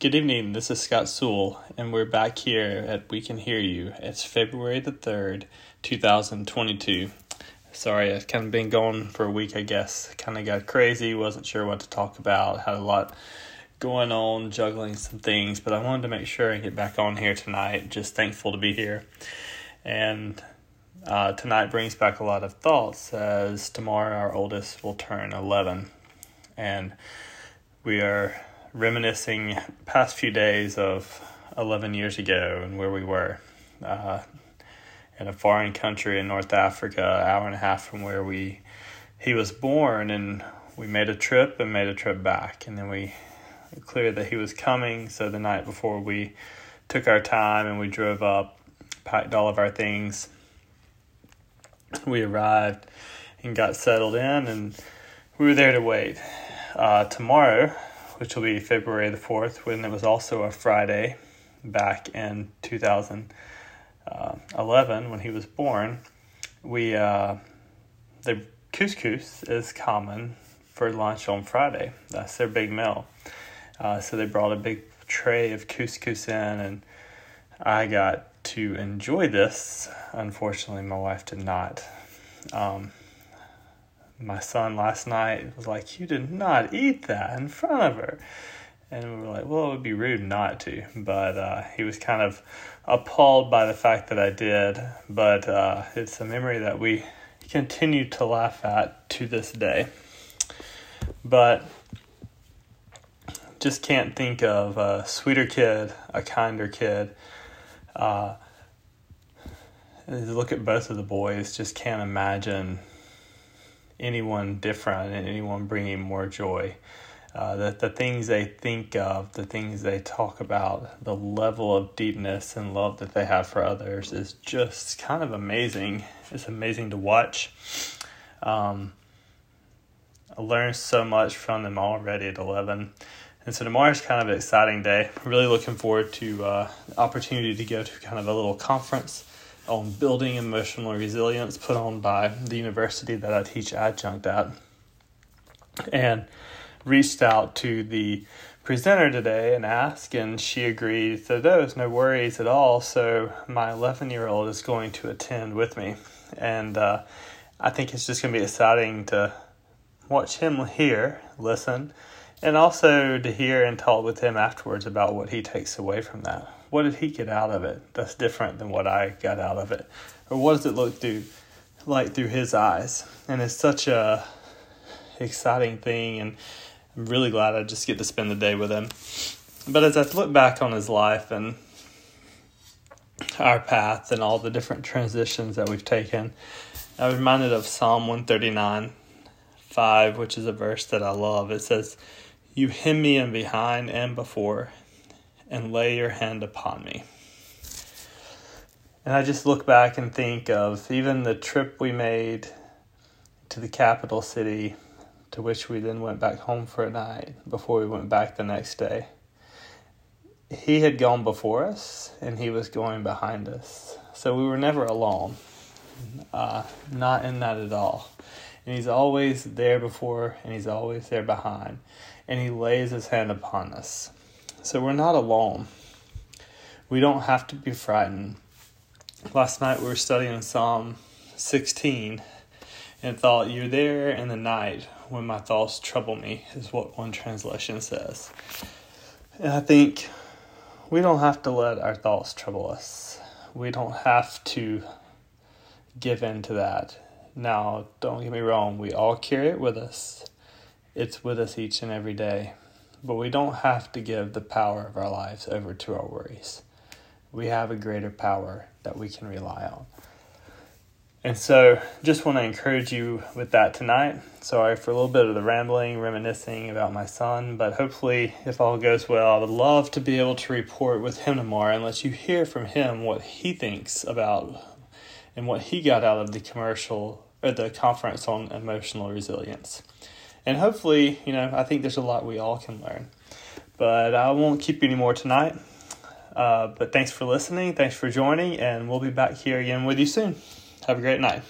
Good evening. This is Scott Sewell, and we're back here at We Can Hear You. It's February the 3rd, 2022. Sorry, I've kind of been gone for a week, I guess. Kind of got crazy, wasn't sure what to talk about, had a lot going on, juggling some things, but I wanted to make sure and get back on here tonight. Just thankful to be here. And uh, tonight brings back a lot of thoughts as tomorrow our oldest will turn 11. And we are reminiscing past few days of 11 years ago and where we were uh, in a foreign country in North Africa, an hour and a half from where we he was born, and we made a trip and made a trip back, and then we clear that he was coming. So the night before, we took our time and we drove up, packed all of our things. We arrived and got settled in, and we were there to wait. Uh, tomorrow, which will be February the 4th, when it was also a Friday back in 2011 when he was born. We, uh, the couscous is common for lunch on Friday. That's their big meal. Uh, so they brought a big tray of couscous in, and I got to enjoy this. Unfortunately, my wife did not. Um, my son last night was like, You did not eat that in front of her. And we were like, Well, it would be rude not to. But uh, he was kind of appalled by the fact that I did. But uh, it's a memory that we continue to laugh at to this day. But just can't think of a sweeter kid, a kinder kid. Uh, look at both of the boys, just can't imagine anyone different and anyone bringing more joy. Uh, the, the things they think of, the things they talk about, the level of deepness and love that they have for others is just kind of amazing. It's amazing to watch. Um, I learned so much from them already at 11. And so tomorrow is kind of an exciting day. Really looking forward to uh, the opportunity to go to kind of a little conference on building emotional resilience put on by the university that I teach adjunct at. And reached out to the presenter today and asked, and she agreed. So those no worries at all. So my 11 year old is going to attend with me, and uh, I think it's just going to be exciting to watch him hear, listen, and also to hear and talk with him afterwards about what he takes away from that what did he get out of it that's different than what I got out of it? Or what does it look through like through his eyes? And it's such a exciting thing and I'm really glad I just get to spend the day with him. But as I look back on his life and our path and all the different transitions that we've taken, I was reminded of Psalm 139 5, which is a verse that I love. It says, You hem me in behind and before, and lay your hand upon me. And I just look back and think of even the trip we made to the capital city, to which we then went back home for a night before we went back the next day. He had gone before us and he was going behind us. So we were never alone, uh, not in that at all. And he's always there before and he's always there behind. And he lays his hand upon us. So we're not alone. We don't have to be frightened. Last night we were studying Psalm 16 and thought, You're there in the night when my thoughts trouble me, is what one translation says. And I think we don't have to let our thoughts trouble us. We don't have to give in to that. Now, don't get me wrong, we all carry it with us. It's with us each and every day. But we don't have to give the power of our lives over to our worries. We have a greater power that we can rely on. And so, just want to encourage you with that tonight. Sorry for a little bit of the rambling, reminiscing about my son, but hopefully, if all goes well, I would love to be able to report with him tomorrow and let you hear from him what he thinks about and what he got out of the commercial or the conference on emotional resilience. And hopefully, you know, I think there's a lot we all can learn. But I won't keep you anymore tonight. Uh, but thanks for listening. Thanks for joining. And we'll be back here again with you soon. Have a great night.